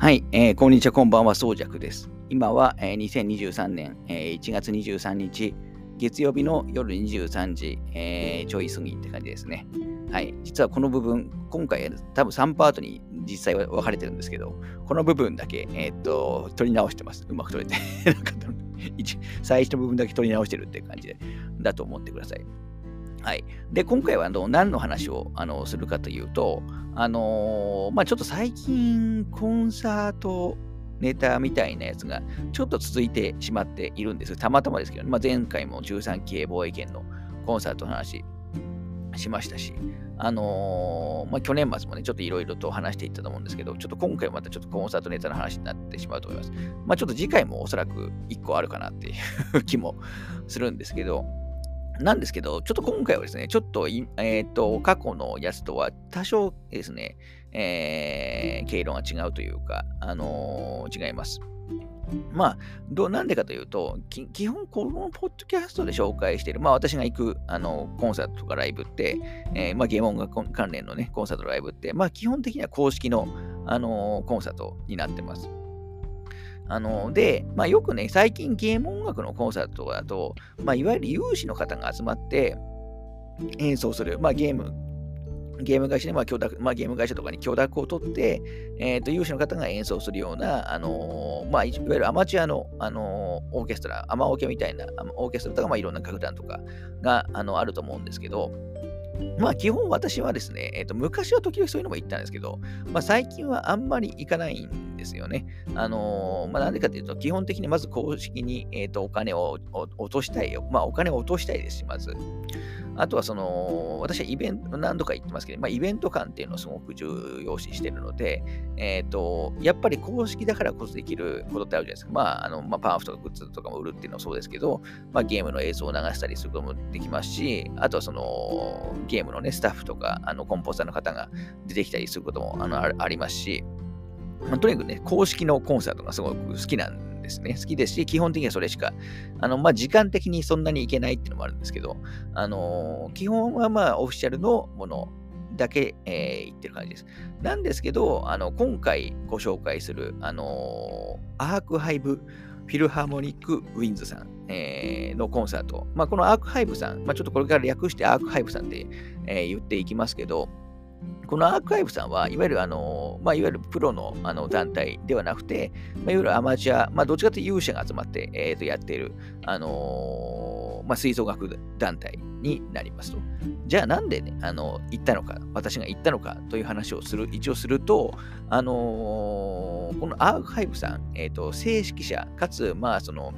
はい、えー、こんにちは、こんばんは、そうじゃくです。今は、えー、2023年、えー、1月23日、月曜日の夜23時、えー、ちょい過ぎって感じですね。はい、実はこの部分、今回多分3パートに実際は分かれてるんですけど、この部分だけ、えー、っと、取り直してます。うまく取れて。最初の部分だけ取り直してるって感じ、だと思ってください。はい。で、今回はあの何の話をあのするかというと、あのー、まあ、ちょっと最近、コンサートネタみたいなやつがちょっと続いてしまっているんです。たまたまですけど、ねまあ、前回も13期防衛権のコンサートの話しましたし、あのー、まあ、去年末もね、ちょっといろいろと話していったと思うんですけど、ちょっと今回またちょっとコンサートネタの話になってしまうと思います。まあ、ちょっと次回もおそらく1個あるかなっていう気もするんですけど、なんですけど、ちょっと今回はですね、ちょっと、えっ、ー、と、過去のやつとは多少ですね、えー、経路が違うというか、あのー、違います。まあ、どうなんでかというと、基本、このポッドキャストで紹介している、まあ、私が行くあのコンサートとかライブって、えー、まあ、ゲーム音楽関連のね、コンサートライブって、まあ、基本的には公式の、あのー、コンサートになってます。あの、で、まあよくね、最近ゲーム音楽のコンサートとかだと、まあいわゆる有志の方が集まって演奏する、まあゲーム、ゲーム会社に、まあ許諾、まあゲーム会社とかに許諾を取って、え、ー、と、有志の方が演奏するような、あのー、まあいわゆるアマチュアの、あのー、オーケストラ、アマオケみたいなオーケストラとか、まあいろんな楽団とかが、あの、あると思うんですけど、まあ基本私はですね、えっ、と、昔は時々そういうのも言ったんですけど、まあ最近はあんまり行かないんですよね。あのー、まあ、なんでかというと、基本的にまず公式に、えーと、お金を落としたいよ。まあ、お金を落としたいですし、まず。あとはその、私はイベント、何度か言ってますけど、まあ、イベント感っていうのをすごく重要視してるので、えっ、ー、と、やっぱり公式だからこそできることってあるじゃないですか。まあ、あの、まあ、パワーフとかグッズとかも売るっていうのもそうですけど、まあ、ゲームの映像を流したりすることもできますし、あとはその、ゲームのね、スタッフとか、あの、コンポーザーの方が出てきたりすることもあのありますし、まあ、とにかくね、公式のコンサートがすごく好きなんですね。好きですし、基本的にはそれしか、あの、まあ、時間的にそんなにいけないっていうのもあるんですけど、あのー、基本はまあ、オフィシャルのものだけ、えー、行ってる感じです。なんですけど、あの、今回ご紹介する、あのー、 Arc-hive Philharmonic Winds さん、え、のコンサート。まあ、この Arc-hive さん、まあ、ちょっとこれから略して Arc-hive さんで、えー、言っていきますけど、このアーカイブさんは、いわゆるあの、まあ、いわゆるプロのあの団体ではなくて、まあ、いわゆるアマチュア、まあ、どっちかというと勇者が集まって、えー、とやっている、あのー、まあ、吹奏楽団体になりますと。じゃあなんでね、あの、行ったのか、私が行ったのかという話をする、一応すると、あのー、このアーカイブさん、えっ、と、正式者、かつ、まあ、その、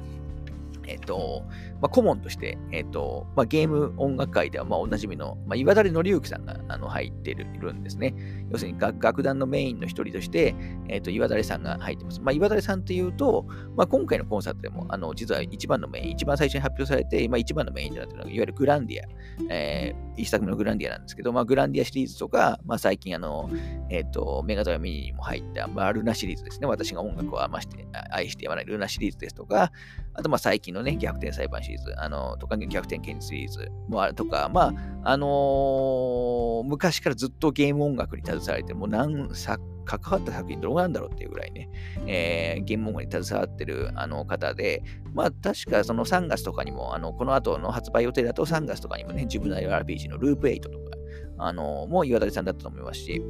えっ、と、まあ、顧問として、えっ、と、まあ、ゲーム音楽界では、まあ、おなじみの、まあ、岩垂紀之さんがあの入っているんですね。要するに楽団のメインの一人として、えっ、と、岩垂さんが入ってます。まあ、岩垂さんというと、まあ、今回のコンサートでも、あの、実は一番のメイン、一番最初に発表されて、まあ、一番のメインとなっているのが、いわゆるグランディア、えー、一作目のグランディアなんですけど、まあ、グランディアシリーズとか、まあ、最近、あの、えっ、と、メガドラミニにも入った、まあ、ルナシリーズですね。私が音楽を余して愛してやまないルナシリーズですとか、あと、まあ、最近のね、逆転裁判シリーズ、あの、とか、逆転剣シリーズもあるとか、まあ、あのー、昔からずっとゲーム音楽に携われて、もう何作、関わった作品どうなんだろうっていうぐらいね、えー、ゲーム音楽に携わってるあの方で、まあ確かその3月とかにも、あのこの後の発売予定だと3月とかにもね、自分の RPG のループ8とか、あのもう岩谷さんだったと思いますし、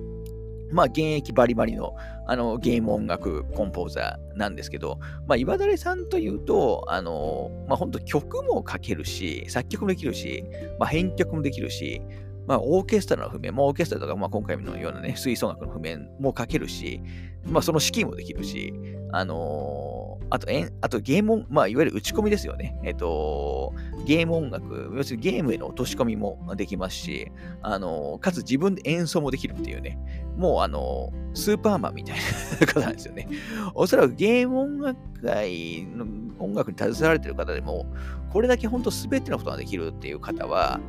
まあ、現役バリバリのあのゲーム音楽コンポーザーなんですけど、まあ、岩垂さんというと、あの、まあ、本当曲も書けるし、作曲もできるし、まあ、編曲もできるし、まあ、オーケストラの譜面、まあ、オーケストラとか、まあ、今回のようなね、吹奏楽の譜面も書けるし、まあ、その指揮もできるし、あのー、あと、えあとゲーム、まあ、いわゆる打ち込みですよね。えっ、と、ゲーム音楽、要するにゲームへの落とし込みもできますし、あの、かつ自分で演奏もできるっていうね、もうあの、スーパーマンみたいな方なんですよね。おそらくゲーム音楽界の音楽に携われてる方でも、これだけ本当全てのことができるっていう方は、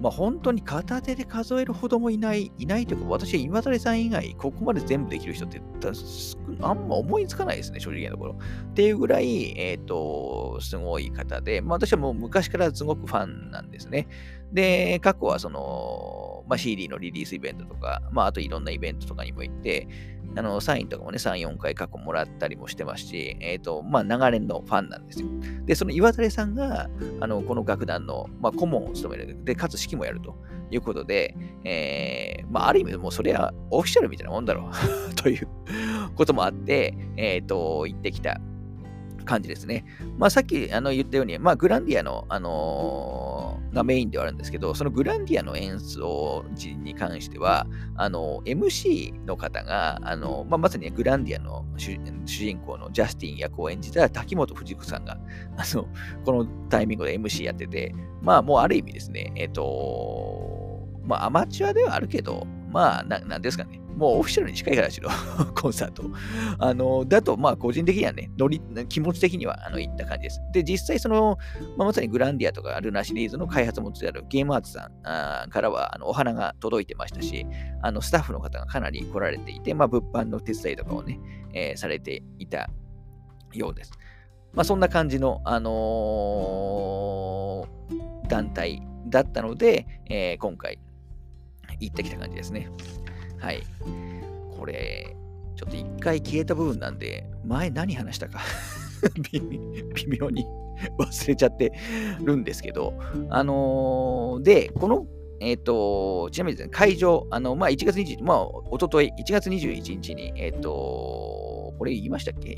まあ、本当に片手で数えるほどもいない、いないというか、私は今谷さん以外、ここまで全部できる人ってあんま思いつかないですね、正直なところ。っていうぐらい、えっ、ー、と、すごい方で、まあ私はもう昔からすごくファンなんですね。で、過去はその、まあ、CD のリリースイベントとか、まあ、あといろんなイベントとかにも行って、あの、サインとかもね、3、4回過去もらったりもしてますし、えっ、ー、と、まあ、長年のファンなんですよ。で、その岩垂さんが、あの、この楽団の、まあ、顧問を務める。で、かつ指揮もやるということで、えー、まあ、ある意味、もうそれはオフィシャルみたいなもんだろう ということもあって、えっ、ー、と、行ってきた感じですね。まあ、さっきあの言ったように、まあ、グランディアの、あのー、がメインではあるんですけど、そのグランディアの演奏時に関しては、あの MC の方が、あのまあ、まさにグランディアの主人公のジャスティン役を演じた滝本藤子さんが、あのこのタイミングで MC やってて、まあ、もうある意味ですね、えっ、とまあ、アマチュアではあるけど、まあ、なんですかね、もうオフィシャルに近い形の コンサート。あの、だと、まあ、個人的にはね、ノリ、気持ち的には、あの、いった感じです。で、実際、その、まあ、まさにグランディアとかルナシリーズの開発元であるゲームアーツさんからは、あの、お花が届いてましたし、あの、スタッフの方がかなり来られていて、まあ、物販の手伝いとかをね、えー、されていたようです。まあ、そんな感じの、あのー、団体だったので、えー、今回、行ってきた感じですね。はい。これ、ちょっと一回消えた部分なんで、前何話したか 微妙に 忘れちゃってるんですけど、あのー、で、この、えっ、ー、と、ちなみにですね、会場、あの、まあ、1月21、まあ、おととい、1月21日に、えっ、ー、と、これ言いましたっけ？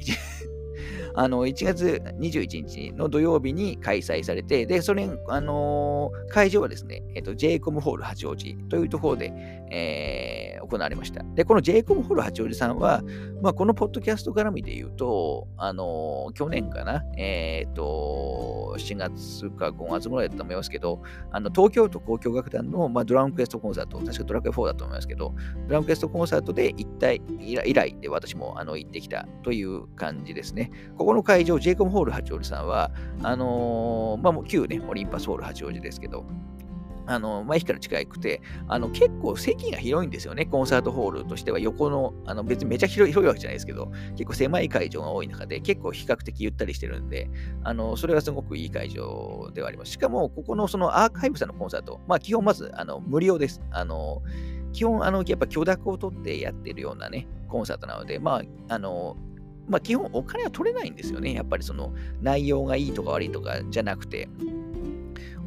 あの、1月21日の土曜日に開催されて、で、それ、あのー、会場はですね、えっ、と、JCOM ホール八王子というところで、えー、行われました。で、この JCOM ホール八王子さんは、まあ、このポッドキャスト絡みで言うと、あのー、去年かな、えっ、と、7月か5月ぐらいだと思いますけど、あの、東京都交響楽団の、まあ、ドラムクエストコンサート、確かドラクエ4だと思いますけど、ドラムクエストコンサートで一体以来で私もあの行ってきたという感じですね。ここの会場、ジェイコムホール八王子さんは、あのー、まあ、もう旧ね、オリンパスホール八王子ですけど、あの、まあ、駅から近くて、あの、結構席が広いんですよね。コンサートホールとしては横の、あの、別にめちゃ広い広いわけじゃないですけど、結構狭い会場が多い中で、結構比較的ゆったりしてるんで、あの、それはすごくいい会場ではあります。しかも、ここのそのアーカイブさんのコンサート、まあ、基本まず、あの、無料です。あの、基本、あの、やっぱ許諾を取ってやってるようなね、コンサートなので、まあ、あの、まあ、基本お金は取れないんですよね。やっぱりその内容がいいとか悪いとかじゃなくて、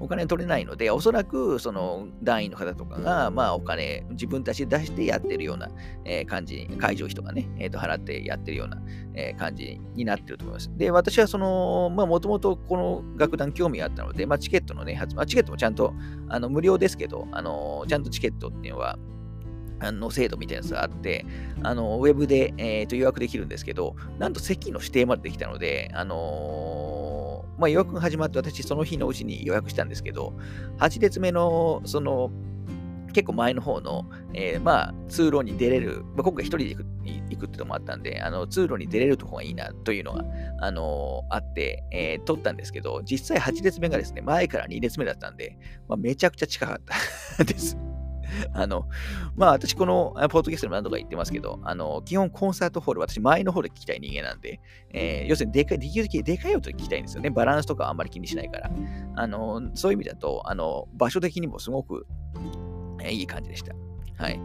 お金取れないので、おそらくその団員の方とかが、まあお金、自分たちで出してやってるような、え、感じ、会場費とかね、えー、と払ってやってるような、え、感じになってると思います。で、私はその、まあもともとこの楽団興味があったので、まあチケットのね、発売、チケットもちゃんと、あの無料ですけど、あのちゃんとチケットっていうのは、あの制度みたいなやつがあって、あのウェブで、えー、と予約できるんですけど、なんと席の指定までできたので、あのー、まあ、予約が始まって私その日のうちに予約したんですけど、8列目のその結構前の方の、えー、まあ、通路に出れる、まあ、今回一人で行く行くってのもあったんで、あの通路に出れるとこがいいなというのが、あのー、あって、えー、撮ったんですけど、実際8列目がですね、前から2列目だったんで、まあ、めちゃくちゃ近かったです。あの、まあ私このポッドキャストでも何度か言ってますけど、あの、基本コンサートホール、私前の方で聞きたい人間なんで、えー、要するにでかい、できるだけでかい音で聞きたいんですよね。バランスとかあんまり気にしないから。あの、そういう意味だと、あの、場所的にもすごく、いい感じでした。はい。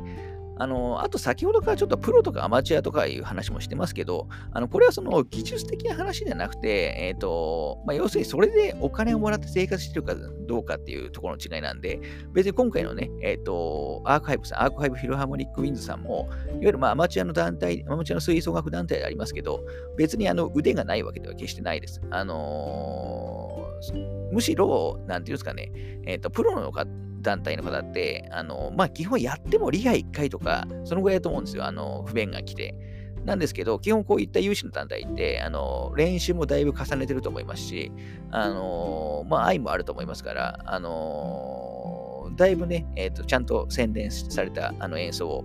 あの、あと先ほどからちょっとプロとかアマチュアとかいう話もしてますけど、あの、これはその技術的な話じゃなくて、えっ、ー、と、まあ、要するにそれでお金をもらって生活してるかどうかっていうところの違いなんで、別に今回のね、えっ、ー、と、アーカイブさん、アーカイブフィルハーモニックウィンズさんも、いわゆるまあアマチュアの団体、アマチュアの吹奏楽団体でありますけど、別にあの腕がないわけでは決してないです。あのー、むしろ、なんていうんですかね、えっ、と、プロの方団体の方って、あの、まあ、基本やっても利害1回とか、そのぐらいだと思うんですよ。あの、不便が来て。なんですけど、基本こういった有志の団体って、あの、練習もだいぶ重ねてると思いますし、あの、まあ、愛もあると思いますから、あの、だいぶね、えっ、ー、と、ちゃんと洗練されたあの演奏を、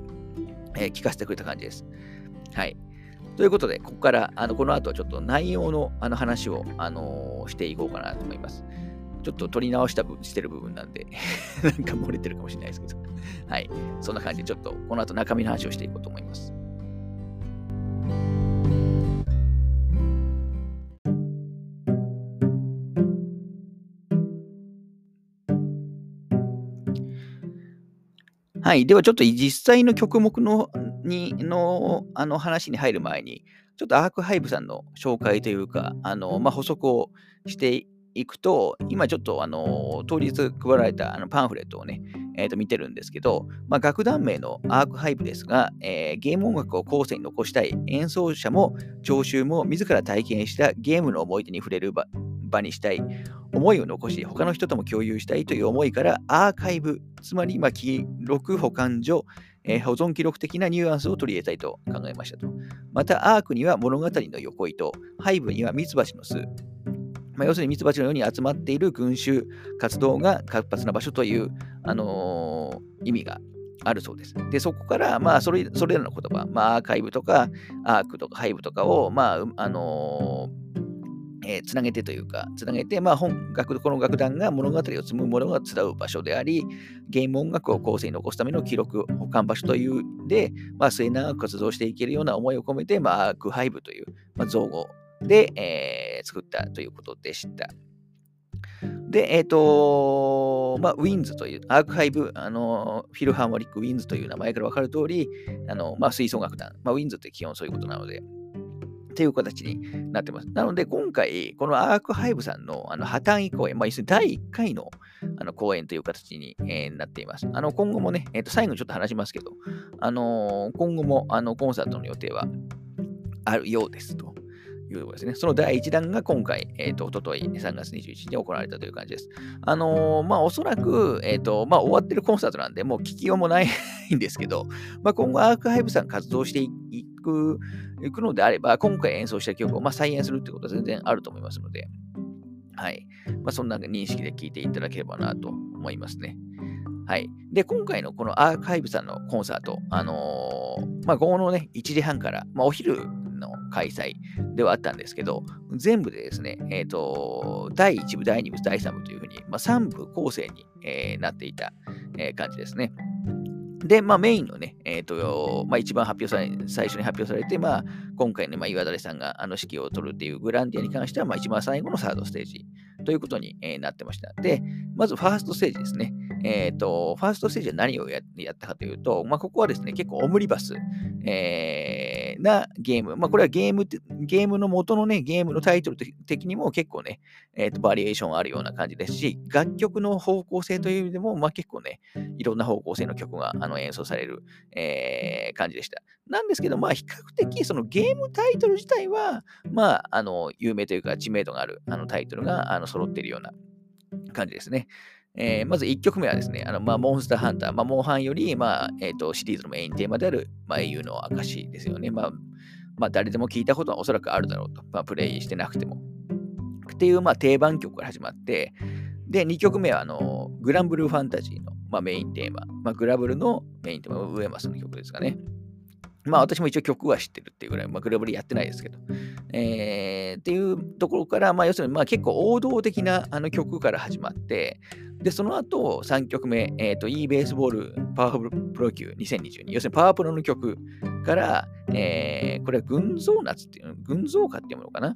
えー、聞かせてくれた感じです。はい。ということで、ここから、あのこの後はちょっと内容のあの話を、あのしていこうかなと思います。ちょっと取り直したしてる部分なんで なんか漏れてるかもしれないですけどはい。そんな感じで、ちょっとこの後中身の話をしていこうと思います。はい。では、ちょっと実際の曲目のにのあの話に入る前に、ちょっとアークハイブさんの紹介というか、あのまあ、補足をしていくと、今ちょっとあの当日配られたあのパンフレットをね、えー、と見てるんですけど、まあ、楽団名のアークハイブですが、えー、ゲーム音楽を後世に残したい演奏者も聴衆も自ら体験したゲームの思い出に触れる場場にしたい思いを残し他の人とも共有したいという思いからアーカイブつまりま記録保管所、えー、保存記録的なニュアンスを取り入れたいと考えましたと。またアークには物語の横糸ハイブにはミツバチの巣まあ、要するにミツバチのように集まっている群衆活動が活発な場所という、あのー、意味があるそうです。で、そこから、まあ、それそれらの言葉、まあ、アーカイブとか、アークとかハイブとかを、まあ、あのー、えー、つなげてというか、つなげて、まあ、本楽この楽団が物語を紡ぐものが伝う場所であり、ゲーム音楽を後世に残すための記録保管場所というで、まあ、末永く活動していけるような思いを込めて、まあ、アークハイブという、まあ、造語で、えー、作ったということでした。で、えっ、ー、とまあ、ウィンズという、アークハイブ、あのフィルハーモニック・ウィンズという名前から分かる通り、あのまあ、吹奏楽団、まあ、ウィンズって基本そういうことなので、っていう形になってます。なので、今回、このアークハイブさんのあの破綻以降、まあ、要するに第1回のあの公演という形に、えー、なっています。あの今後もね、えー、と最後にちょっと話しますけど、あのー、今後もあのコンサートの予定はあるようですと。いうころですね。その第1弾が今回、え、ー、と、おととい3月21日に行われたという感じです。あのー、まあ、おそらく、えっ、ー、と、まあ、終わってるコンサートなんで、もう聞きようもないんですけど、まあ、今後アークハイブさん活動していくいくのであれば、今回演奏した曲を、まあ、再演するってことは全然あると思いますので、はい。まあ、そんな認識で聴いていただければなと思いますね。はい。で、今回のこのアーカイブさんのコンサート、あのー、まあ、午後のね、1時半から、まあ、お昼開催ではあったんですけど、全部でですね、えっ、ー、と、第1部、第2部、第3部というふうに、まあ、3部構成に、えー、なっていた、えー、感じですね。で、まあ、メインのね、えっ、ー、と、まあ、一番発表され、最初に発表されて、まあ、今回ね、まあ、岩垂さんがあの指揮を取るっていうグランディアに関しては、まあ、一番最後のサードステージということに、え、なってました。で、まずファーストステージですね。えっ、ー、と、ファーストステージは何をやったかというと、まあ、ここはですね、結構オムリバス、えー、なゲーム。まあ、これはゲーム、ゲームの元のね、ゲームのタイトル的にも結構ね、えっ、ー、と、バリエーションあるような感じですし、楽曲の方向性という意味でも、まあ、結構ね、いろんな方向性の曲があの演奏される、えー、感じでした。なんですけど、まあ、比較的、そのゲームタイトル自体は、まあ、あの、有名というか知名度があるあのタイトルがあの揃っているような感じですね。えー、まず1曲目はですね、あのまあ、モンスターハンター、まあ、モンハンより、まあえーと、シリーズのメインテーマである、まあ、英雄の証ですよね。まあ、まあ、誰でも聞いたことはおそらくあるだろうと。まあ、プレイしてなくても。っていう、まあ、定番曲から始まって、で、2曲目はあのグランブルーファンタジーの、まあ、メインテーマ、まあ、グラブルのメインテーマ、ウェマスの曲ですかね。まあ私も一応曲は知ってるっていうぐらい、まあグラブルやってないですけど。えー、っていうところから、まあ要するにまあ結構王道的なあの曲から始まって、で、その後3曲目、えっ、ー、と e ベースボールパワープロ級2022、要するにパワープロの曲から、えー、これは群像夏っていう、群像歌っていうものかな？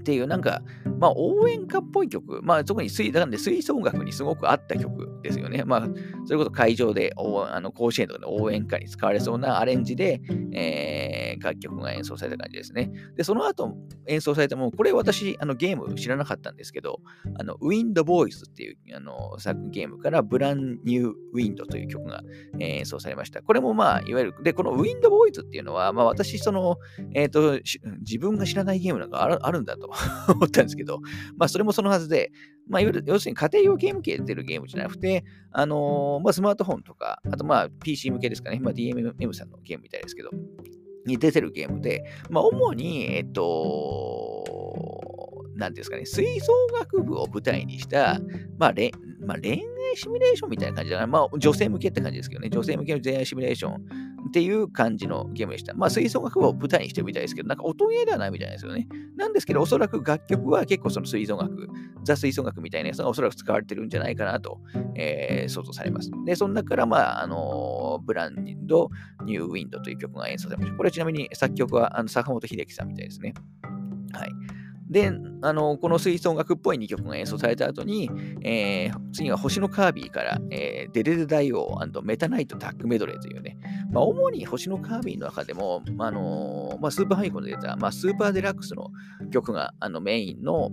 っていう、なんか、まあ、応援歌っぽい曲、まあ、特に吹なんで吹奏楽にすごく合った曲。ですよね。まあ、それこそ会場で、あの甲子園とかで応援歌に使われそうなアレンジで、えー、楽曲が演奏された感じですね。で、その後演奏されたもの、これ私、あのゲーム知らなかったんですけど、あの、ウィンドボーイズっていうあの作ゲームからブランニューウィンドという曲が、えー、演奏されました。これもまあ、いわゆる、で、このウィンドボーイズっていうのは、まあ私、その、えっ、ー、と、自分が知らないゲームなんかあるんだと 思ったんですけど、まあ、それもそのはずで、まあいわゆる、要するに家庭用ゲーム系で出るゲームじゃなくて、あのー、まあ、スマートフォンとか、あとまあ PC 向けですかね、まあ、DMM さんのゲームみたいですけど、に出てるゲームで、まあ、主に、えっと、なんですかね、吹奏楽部を舞台にした、まあ、れまあ、恋愛シミュレーションみたいな感じだな。まあ、女性向けって感じですけどね、女性向けの恋愛シミュレーションっていう感じのゲームでした。まあ、吹奏楽を舞台にしてみたいですけど、なんか音ゲーではないみたいですよね。なんですけど、おそらく楽曲は結構その吹奏楽、ザ吹奏楽みたいなやつがおそらく使われてるんじゃないかなと、えー、想像されます。で、その中から、まあ、あの Brand New Wind という曲が演奏されました。これちなみに作曲はあの坂本英城さんみたいですね。はい。で、あのこの吹奏楽っぽい2曲が演奏された後に、えー、次は星のカービィから、えー、デデデ大王メタナイトタッグメドレーというね、まあ、主に星のカービィの中でも、あのまあ、スーパーファミコンで出た、まあ、スーパーデラックスの曲があのメインの、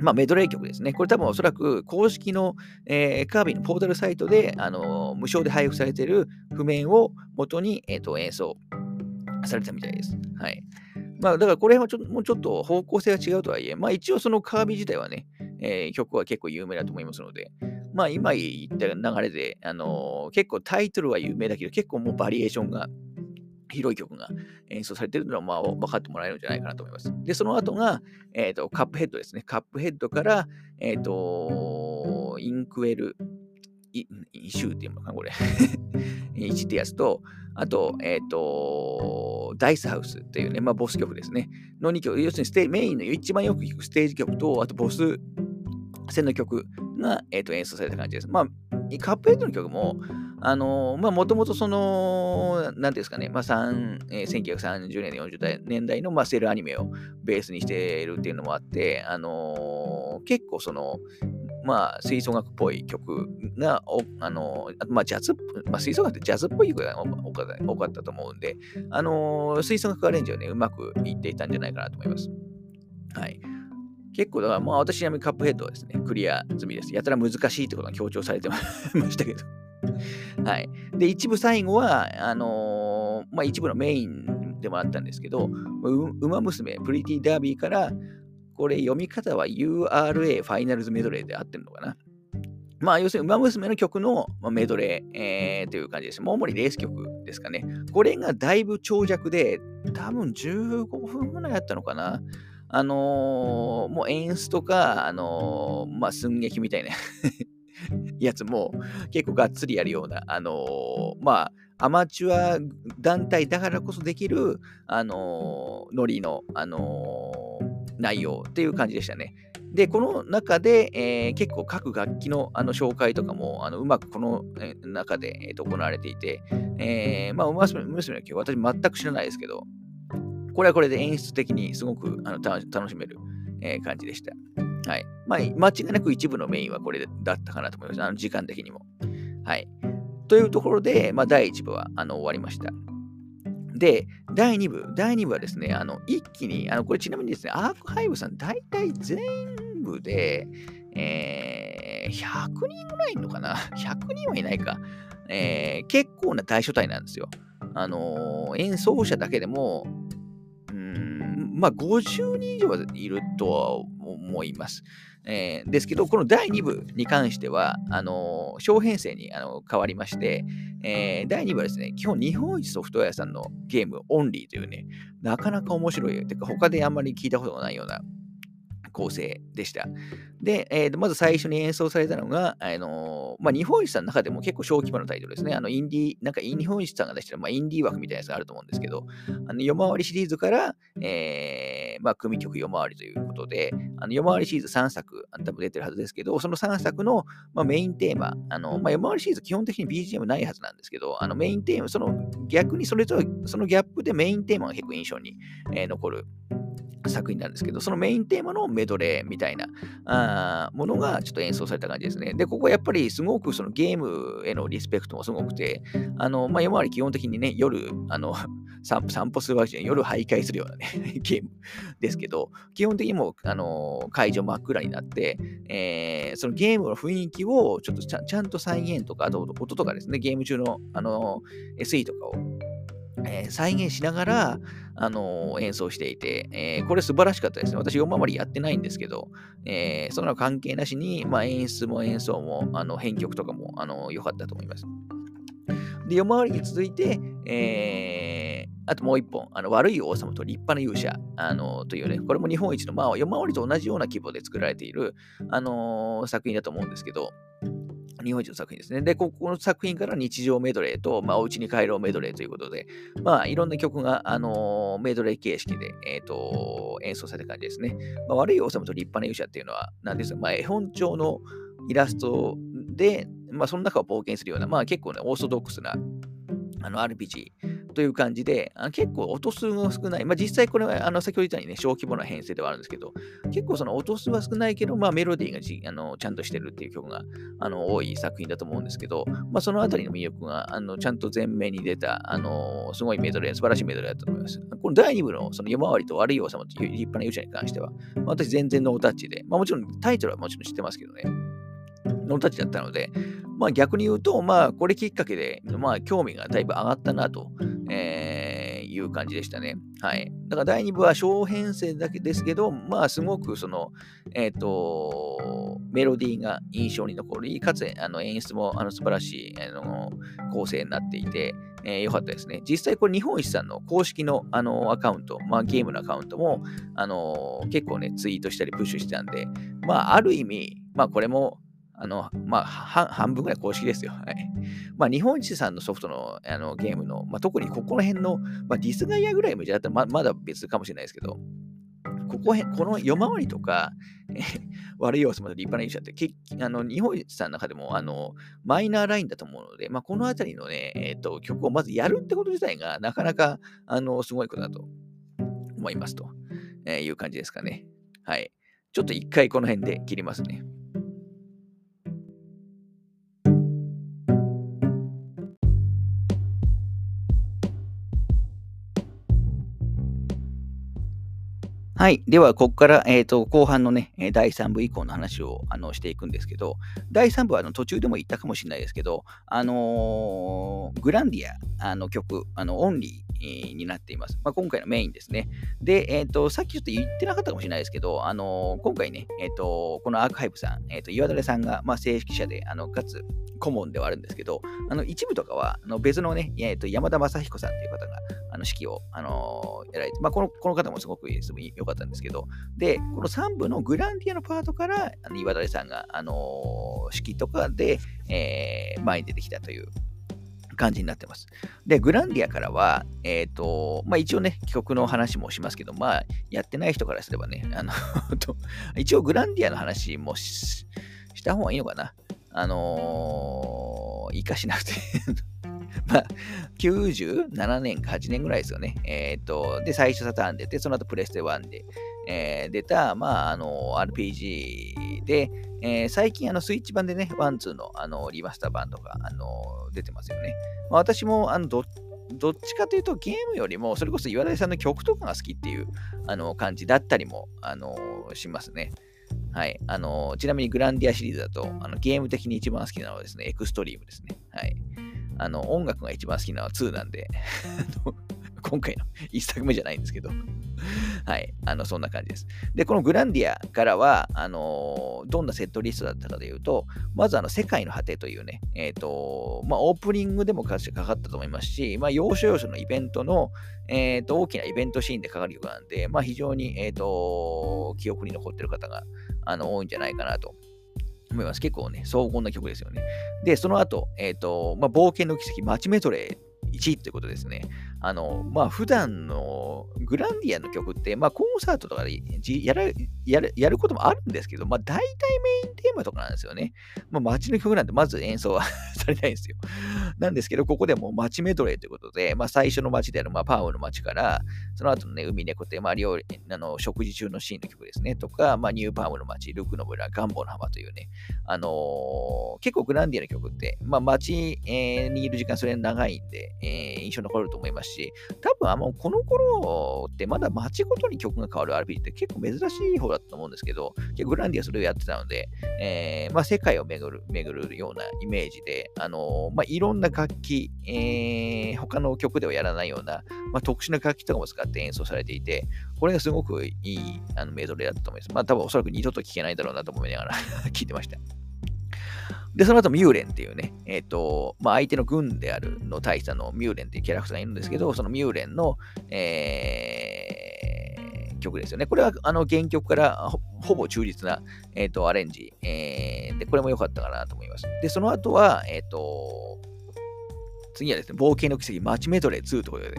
まあ、メドレー曲ですね。これ多分おそらく公式の、えー、カービィのポータルサイトで、あのー、無償で配布されている譜面を元に、えーと、演奏されたみたいです。はい。まあ、だからこれはちょもうちょっと方向性が違うとはいえ、まあ一応そのカービィ自体はね、えー、曲は結構有名だと思いますので、まあ今言った流れで、あのー、結構タイトルは有名だけど、結構もうバリエーションが広い曲が演奏されているのは、まあ、分かってもらえるんじゃないかなと思います。で、その後が、えーと、カップヘッドですね。カップヘッドから、えっ、ー、と、インクエル、イシューっていうのかな、これ。1ってやつと、あと、えっ、ー、と、ダイスハウスっていうね、まあ、ボス曲ですね。の2曲、要するにステメインの一番よく聴くステージ曲と、あとボス戦の曲が、えーと演奏された感じです。まあ、カップヘッドの曲も、あのまあ、もともとその、なんていうんですかね、まあ、えー、1930年、40年代の、まあ、セールアニメをベースにしているっていうのもあって、あのー、結構その、まあ、吹奏楽っぽい曲が、あの、まあ、ジャズ、まあ、吹奏楽ってジャズっぽい曲が多かったと思うんで、あの、吹奏楽アレンジはね、うまくいっていたんじゃないかなと思います。はい。結構、だから、まあ、私ちなみにカップヘッドはですね、クリア済みです。やたら難しいってことが強調されてましたけど。はい。で、一部最後は、あの、まあ、一部のメインでもあったんですけど、ウマ娘、プリティダービーから、これ読み方は URA ファイナルズメドレーで合ってるのかな？まあ、要するに、ウマ娘の曲のメドレー、えー、という感じです。もう主にレース曲ですかね。これがだいぶ長尺で、多分15分ぐらいあったのかな？あのー、もう演出とか、あのー、まあ、寸劇みたいな やつも結構がっつりやるような、あのー、まあ、アマチュア団体だからこそできる、あのー、ノリの、あのー、内容っていう感じでしたね。で、この中で、えー、結構各楽器のあの紹介とかもあのうまくこの、え、中で、えー、と行われていて、えー、まあ、娘の曲、私全く知らないですけど、これはこれで演出的にすごくあの楽しめる、えー、感じでした。はい。まあ、間違いなく一部のメインはこれだったかなと思います。あの時間的にも。はい。というところで、まあ、第1部はあの終わりました。で、第2部、第2部はですね、あの一気に、あのこれちなみにですね、アークハイブさん、大体全部で、えー、100人ぐらいいるのかな ?100 人はいないか。えー、結構な大所帯なんですよ。あのー、演奏者だけでも、うん、まあ、50人以上はいるとは思います。えー、ですけど、この第2部に関しては、あのー、小編成にあの変わりまして、えー、第2部はですね、基本日本一ソフトウェアさんのゲームオンリーというね、なかなか面白い、てか他であんまり聞いたことがないような構成でした。で、えー、まず最初に演奏されたのが、あのー、まあ、日本一さんの中でも結構小規模なタイトルですね。あのインディー、なんか日本一さんが出してる、まあ、インディー枠みたいなやつがあると思うんですけど、あの夜回りシリーズから、えー、まあ、組曲夜回りということで、あの夜回りシリーズ3作、多分出てるはずですけど、その3作の、まあ、メインテーマ、あのまあ、夜回りシリーズ基本的に BGM ないはずなんですけど、あのメインテーマ、その逆にそれとそのギャップでメインテーマが結構印象に、えー、残る作品なんですけど、そのメインテーマのメドレーみたいなあものがちょっと演奏された感じですね。で、ここやっぱりすごくそのゲームへのリスペクトもすごくて、あの、まあ、夜回り基本的にね、夜、あの、散歩するわけじゃない夜徘徊するようなね、ゲームですけど、基本的にもあの会場真っ暗になって、えー、そのゲームの雰囲気をちょっとちゃちゃんと再現とか、あと音とかですね、ゲーム中のあの SE とかをえー、再現しながら、あのー、演奏していて、えー、これ素晴らしかったですね。私、4回りやってないんですけど、えそんな関係なしに、まあ、演出も演奏も、あの編曲とかも、あの良かったと思います。で、4回りに続いて、えーあともう一本、あの悪い王様と立派な勇者あのというね、これも日本一の、まあ、4回りと同じような規模で作られている、あの作品だと思うんですけど、日本一の作品ですね。で、ここの作品から日常メドレーと、まあ、お家に帰ろうメドレーということで、まあ、いろんな曲が、あのー、メドレー形式で、えーと、演奏された感じですね。まあ、悪い王様と立派な勇者っていうのは、なんですか、まあ、絵本調のイラストで、まあ、その中を冒険するような、まあ、結構ね、オーソドックスなあの RPG という感じで、あ結構音数が少ない。まあ、実際これはあの先ほど言ったようにね、小規模な編成ではあるんですけど、結構その音数は少ないけど、まあ、メロディーがじあのちゃんとしてるっていう曲があの多い作品だと思うんですけど、まあ、そのあたりの魅力があのちゃんと前面に出た、あのすごいメドレー、素晴らしいメドレーだと思います。この第2部のその夜回りと悪い王様という立派な勇者に関しては、まあ、私全然ノータッチで、まあ、もちろんタイトルはもちろん知ってますけどね、ノータッチだったので、まあ逆に言うと、まあこれきっかけで、まあ興味がだいぶ上がったなと、えー、いう感じでしたね。はい。だから第2部は小編成だけですけど、まあすごくその、えっ、ー、と、メロディーが印象に残り、かつあの演出もあの素晴らしいあの構成になっていて、えー、よかったですね。実際これ日本一さんの公式のあのアカウント、まあゲームのアカウントも、あの結構ね、ツイートしたりプッシュしてたんで、まあある意味、まあこれもあの、まあ、半分ぐらい公式ですよ。はい。まあ、日本一さんのソフトのあのゲームの、まあ、特にここら辺の、まあ、ディスガイアぐらい無事だったらままだ別かもしれないですけど、ここへこの夜回りとか、え悪い要素まで立派な勇者ってけあの日本一さんの中でもあのマイナーラインだと思うので、まあ、このあたりのね、えーと、曲をまずやるってこと自体がなかなかあのすごいことだと思いますと、えー、いう感じですかね。はい。ちょっと一回この辺で切りますね。はい。では、ここから、えーと、後半のね、第3部以降の話をあのしていくんですけど、第3部はあの途中でも言ったかもしれないですけど、あのー、グランディアあの曲、あのオンリー、になっています。まあ、今回のメインですね。で、えっ、ー、と、さっきちょっと言ってなかったかもしれないですけど、あの、今回ね、えっ、と、このアーカイブさん、えっ、と、岩垂さんが、まあ、正式者で、あの、かつ、顧問ではあるんですけど、あの、一部とかは、あの別のね、えっ、と、山田正彦さんという方が、あの、指揮を、あのやられて、まあ、この、この方もすごく良かったかったんですけど、で、この3部のグランディアのパートから、あの岩垂さんが、あの指揮とかで、え前に出てきたという感じになってます。で、グランディアからは、えっ、ー、と、まあ一応ね、曲の話もしますけど、まあ、やってない人からすればね、あの 一応グランディアの話もした方がいいのかな。あのー、いいかしなくてまあ、97年か8年ぐらいですよね。えっ、と、で、最初サターン出て、その後プレステ1で、えー、出た、まあ、あの、RPG で、えー、最近、あの、スイッチ版でね、 one、two の、あの、リマスター版とか、あの、出てますよね。まあ、私も、あの、どどっちかというとゲームよりも、それこそ岩田さんの曲とかが好きっていうあの感じだったりも、あのしますね。はい。あのちなみにグランディアシリーズだと、あのゲーム的に一番好きなのはですね、エクストリームですね。はい。あの音楽が一番好きなのは2なんで 今回の1作目じゃないんですけどはい。あの、そんな感じです。で、このグランディアからは、あのー、どんなセットリストだったかというと、まず、あの、世界の果てというね、えっ、ー、と、まあ、オープニングでもかかったと思いますし、まあ、要所要所のイベントの、えっ、ー、と、大きなイベントシーンでかかる曲なんで、まあ、非常に、えっ、と、記憶に残ってる方が、あの、多いんじゃないかなと思います。結構ね、荘厳な曲ですよね。で、その後、えっ、と、まあ、冒険の奇跡、マチメトレー1位ということですね。あの、まあ、普段のグランディアの曲って、まあ、コンサートとかでやるやるやることもあるんですけど、まあ、大体メインテーマとかなんですよね。まあ、街の曲なんてまず演奏は されないんですよ。なんですけど、ここでも街メドレーということで、まあ、最初の街である、まあ、パウの街から、その後のね、海猫って、まあ、料理、あの、食事中のシーンの曲ですね、とか、まあ、ニューパームの街、ルクの村、ガンボの浜というね、あのー、結構グランディアの曲って、まあ、街、えー、にいる時間それ長いんで、えー、印象に残ると思いますし、多分あのこの頃ってまだ街ごとに曲が変わる RPG って結構珍しい方だと思うんですけど、グランディアそれをやってたので、えー、まあ、世界を巡る巡るようなイメージで、あのまあ、いろんな楽器、えー、他の曲ではやらないような、まあ、特殊な楽器とかも使って演奏されていて、これがすごくいいあのメドレーだったと思います。まあ多分おそらく二度と聴けないだろうなと思いながら 聞いてました。で、その後、ミューレンっていうね、えっ、ー、と、まあ、相手の軍であるの大佐のミューレンっていうキャラクターがいるんですけど、そのミューレンの、えー、曲ですよね。これは、あの、原曲からほぼ忠実な、えっ、ー、と、アレンジ、えー、で、これも良かったかなと思います。で、その後は、えっ、ー、と、次はですね、冒険の奇跡、マッチメドレー2ということで、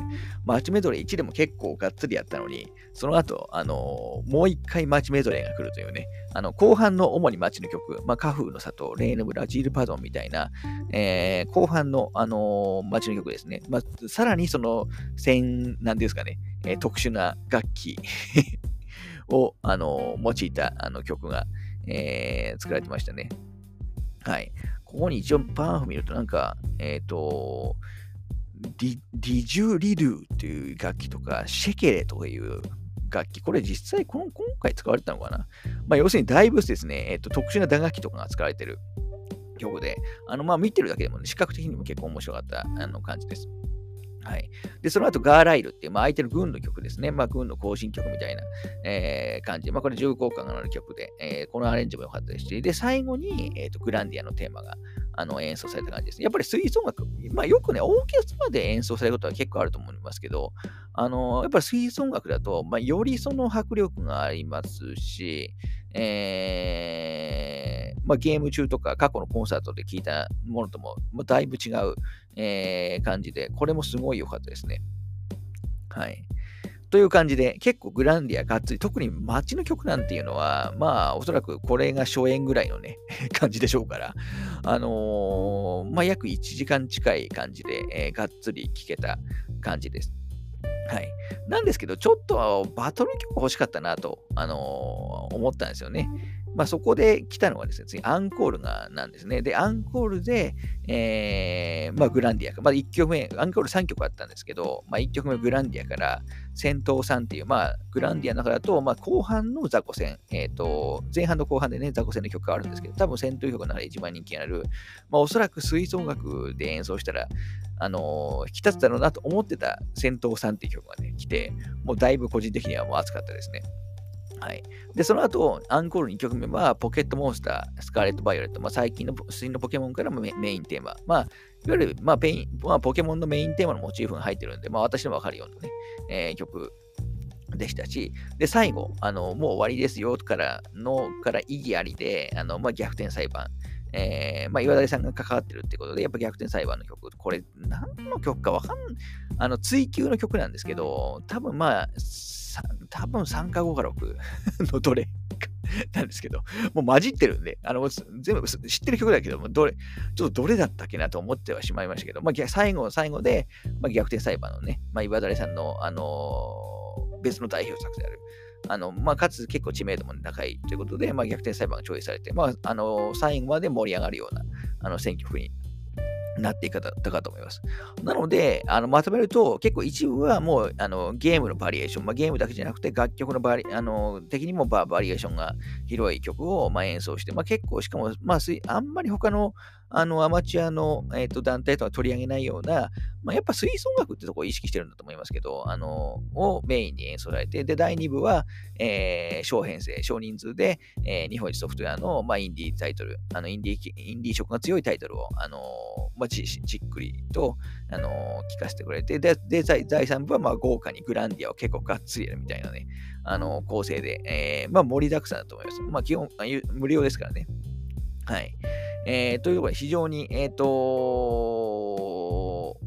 マッチメドレー1でも結構がっつりやったのに、その後、あのー、もう一回マッチメドレーが来るというね、あの、後半の主に街の曲、まあ、カフーの里、レーヌ村、ジールパドンみたいな、えー、後半の、あのー、街の曲ですね。まあ、さらにその、戦、なんですかね、えー、特殊な楽器 を、あの用いたあの曲が、え作られてましたね。はい。ここに一応パンフ見るとなんか、えっ、ー、と、ディジュリドゥっていう楽器とか、シェケレという楽器、これ実際この今回使われてたのかな？まあ要するにだいぶですね、えっ、ー、と特殊な打楽器とかが使われてる曲で、あのまあ見てるだけでもね、視覚的にも結構面白かったあの感じです。はい。で、その後、ガーライルっていう、まあ、相手の軍の曲ですね。まあ、軍の行進曲みたいな、えー、感じ、まあ、これ重厚感がある曲で、えー、このアレンジも良かったですし、で、最後に、えーと、グランディアのテーマがあの演奏された感じですね。やっぱり吹奏楽、まあ、よくね、オーケストラで演奏されることは結構あると思いますけど、あのやっぱり吹奏楽だと、まあ、よりその迫力がありますし、えー、まあ、ゲーム中とか過去のコンサートで聴いたものとも、まあ、だいぶ違う、えー、感じで、これもすごい良かったですね。はい。という感じで、結構グランディアがっつり、特に街の曲なんていうのは、まあ、おそらくこれが初演ぐらいのね、感じでしょうから、あのー、まあ、約1時間近い感じで、えー、がっつり聴けた感じです。はい。なんですけど、ちょっとバトル曲欲しかったなと、あのー、思ったんですよね。まあ、そこで来たのがですね、次、アンコールがなんですね。で、アンコールで、えー、まあ、グランディアか、まあ、1曲目、アンコール3曲あったんですけど、まあ、1曲目、グランディアから、戦闘さんっていう、まあ、グランディアの中だと、まあ、後半の雑魚戦、えっ、ー、と、前半の後半でね、雑魚戦の曲があるんですけど、多分戦闘曲の中で一番人気になる、まあ、おそらく吹奏楽で演奏したら、あのー、引き立つだろうなと思ってた戦闘3っていう曲がね、来て、もうだいぶ個人的にはもう熱かったですね。はい。で、その後、アンコール2曲目は、ポケットモンスター、スカーレット・バイオレット、まあ、最近の新のポケモンからもメインテーマ。まあ、いわゆる、まあメインまあ、ポケモンのメインテーマのモチーフが入ってるんで、まあ、私のわかるようなね、えー、曲でしたし、で、最後、あの、もう終わりですよからの、から異議ありで、あの、まあ、逆転裁判。えー、まあ、岩谷さんが関わってるってことで、やっぱ逆転裁判の曲、これ、何の曲かわかんあの、追求の曲なんですけど、多分まあ、多分3か5か6 のどれなんですけど、もう混じってるんで、あの全部知ってる曲だけども、どれ、ちょっとどれだったっけなと思ってはしまいましたけど、まあ、最後の最後で、まあ、逆転裁判のね、まあ、岩谷さんの、あのー、別の代表作である、あの、まあ、かつ結構知名度も高いということで、まあ、逆転裁判が調理されて、まあ、あのー、最後まで盛り上がるような、あの、選曲になっていかたかと思います。なので、あのまとめると、結構一部はもうあのゲームのバリエーション、まあ、ゲームだけじゃなくて楽曲のバリあの的にもバリエーションが広い曲をま演奏して、まあ、結構しかも、まあ、あんまり他のあのアマチュアの、えーと、団体とは取り上げないような、まあ、やっぱ吹奏楽ってとこを意識してるんだと思いますけど、あのをメインに演奏されて、で、第2部は、えー、小編成、少人数で、えー、日本一ソフトウェアの、まあ、インディータイトル、あのインディーインディー色が強いタイトルを、あのまあ、じじっくりと、あの聞かせてくれて、で、で第3部はまあ豪華にグランディアを結構がっつりやるみたいなね、あの構成で、えー、まあ、盛りだくさんだと思います。まあ、基本、無料ですからね。はい。えー、ということで、非常に、えっ、ー、と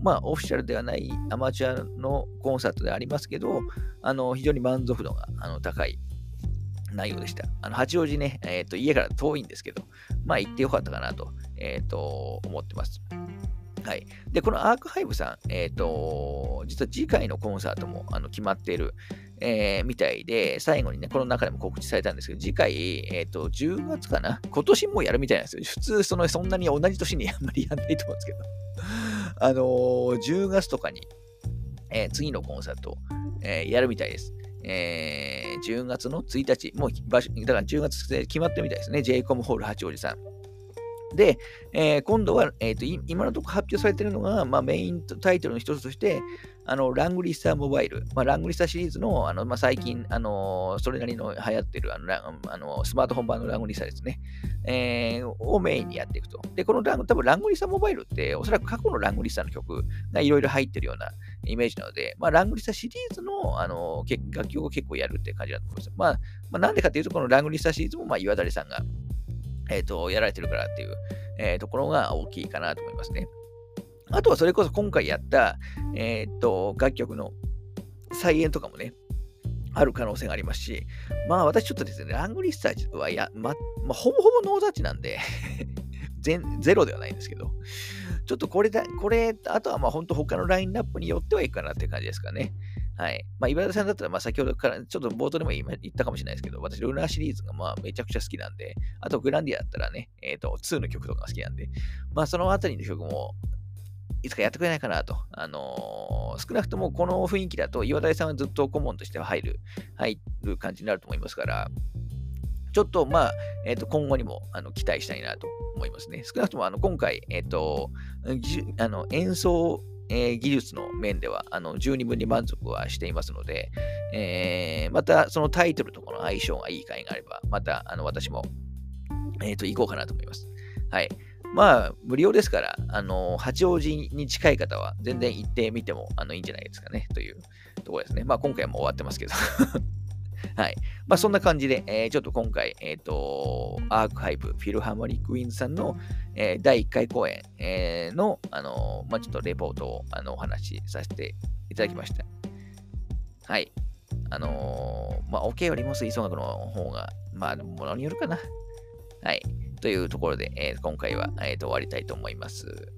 まあ、オフィシャルではないアマチュアのコンサートでありますけど、あの非常に満足度があの高い内容でした。あの八王子ね、え、ー、と、家から遠いんですけど、まあ行ってよかったかなと、えっ、と、思ってます。はい。で、このアークハイブさん、えっ、と、実は次回のコンサートもあの決まっている、えー、みたいで、最後にね、この中でも告知されたんですけど、次回、えっ、ー、と、10月かな？今年もやるみたいなんですよ。普通、その、そんなに同じ年にあんまりやんないと思うんですけど。あのー、10月とかに、えー、次のコンサート、えー、やるみたいです。えー、10月の1日、もう場所、だから10月で決まってるみたいですね。j イコムホール八王子さん。で、えー、今度は、えーと、今のところ発表されているのが、まあ、メインタイトルの一つとして、あのラングリッサーモバイル、まあ、ラングリッサーシリーズのあの、まあ、最近、あのそれなりの流行ってるあのあのスマートフォン版のラングリッサーですね、えー、をメインにやっていくと。で、このラン多分ラングリッサーモバイルって、おそらく過去のラングリッサーの曲がいろいろ入ってるようなイメージなので、まあ、ラングリッサーシリーズのあの楽曲を結構やるって感じだと思います。まあ、まあ、なんでかっていうと、このラングリッサーシリーズも、まあ、岩谷さんが、えっ、ー、と、やられてるからっていう、えー、ところが大きいかなと思いますね。あとはそれこそ今回やった、えー、っと、楽曲の再演とかもね、ある可能性がありますし、まあ私ちょっとですね、ラングリッサーはや、ま、まあ、ほぼほぼノータッチなんで ゼロではないんですけど、ちょっとこれだ、これ、あとはまあ本当他のラインナップによってはいいかなって感じですかね。はい。まあ、岩田さんだったら、まあ、先ほどから、ちょっと冒頭でも言ったかもしれないですけど、私、ルーナーシリーズがまあめちゃくちゃ好きなんで、あと、グランディアだったらね、えっ、ー、と、2の曲とかが好きなんで、まあ、そのあたりの曲も、いつかやってくれないかなと。あのー、少なくともこの雰囲気だと、岩田さんはずっと顧問としては入る、入る感じになると思いますから、ちょっとまあ、えっ、ー、と、今後にもあの期待したいなと思いますね。少なくともあの今回、えっ、ー、と、あの演奏、えー、技術の面ではあの十二分に満足はしていますので、えー、またそのタイトルとこの相性がいい回があれば、またあの私も、えっ、と、行こうかなと思います。はい。まあ、無料ですから、あの、八王子に近い方は全然行ってみてもあのいいんじゃないですかね、というところですね。まあ、今回も終わってますけど はい。まあ、そんな感じで、えー、ちょっと今回、えっ、ー、と、アークハイブ、フィルハーモニックウィンズさんの、えー、第1回公演、えー、の、あのまあ、ちょっとレポートをあのお話しさせていただきました。はい。あのまあ、OK よりも吹奏楽の方が、まあ、ものによるかな。はい。というところで、えー、今回は、えーと、終わりたいと思います。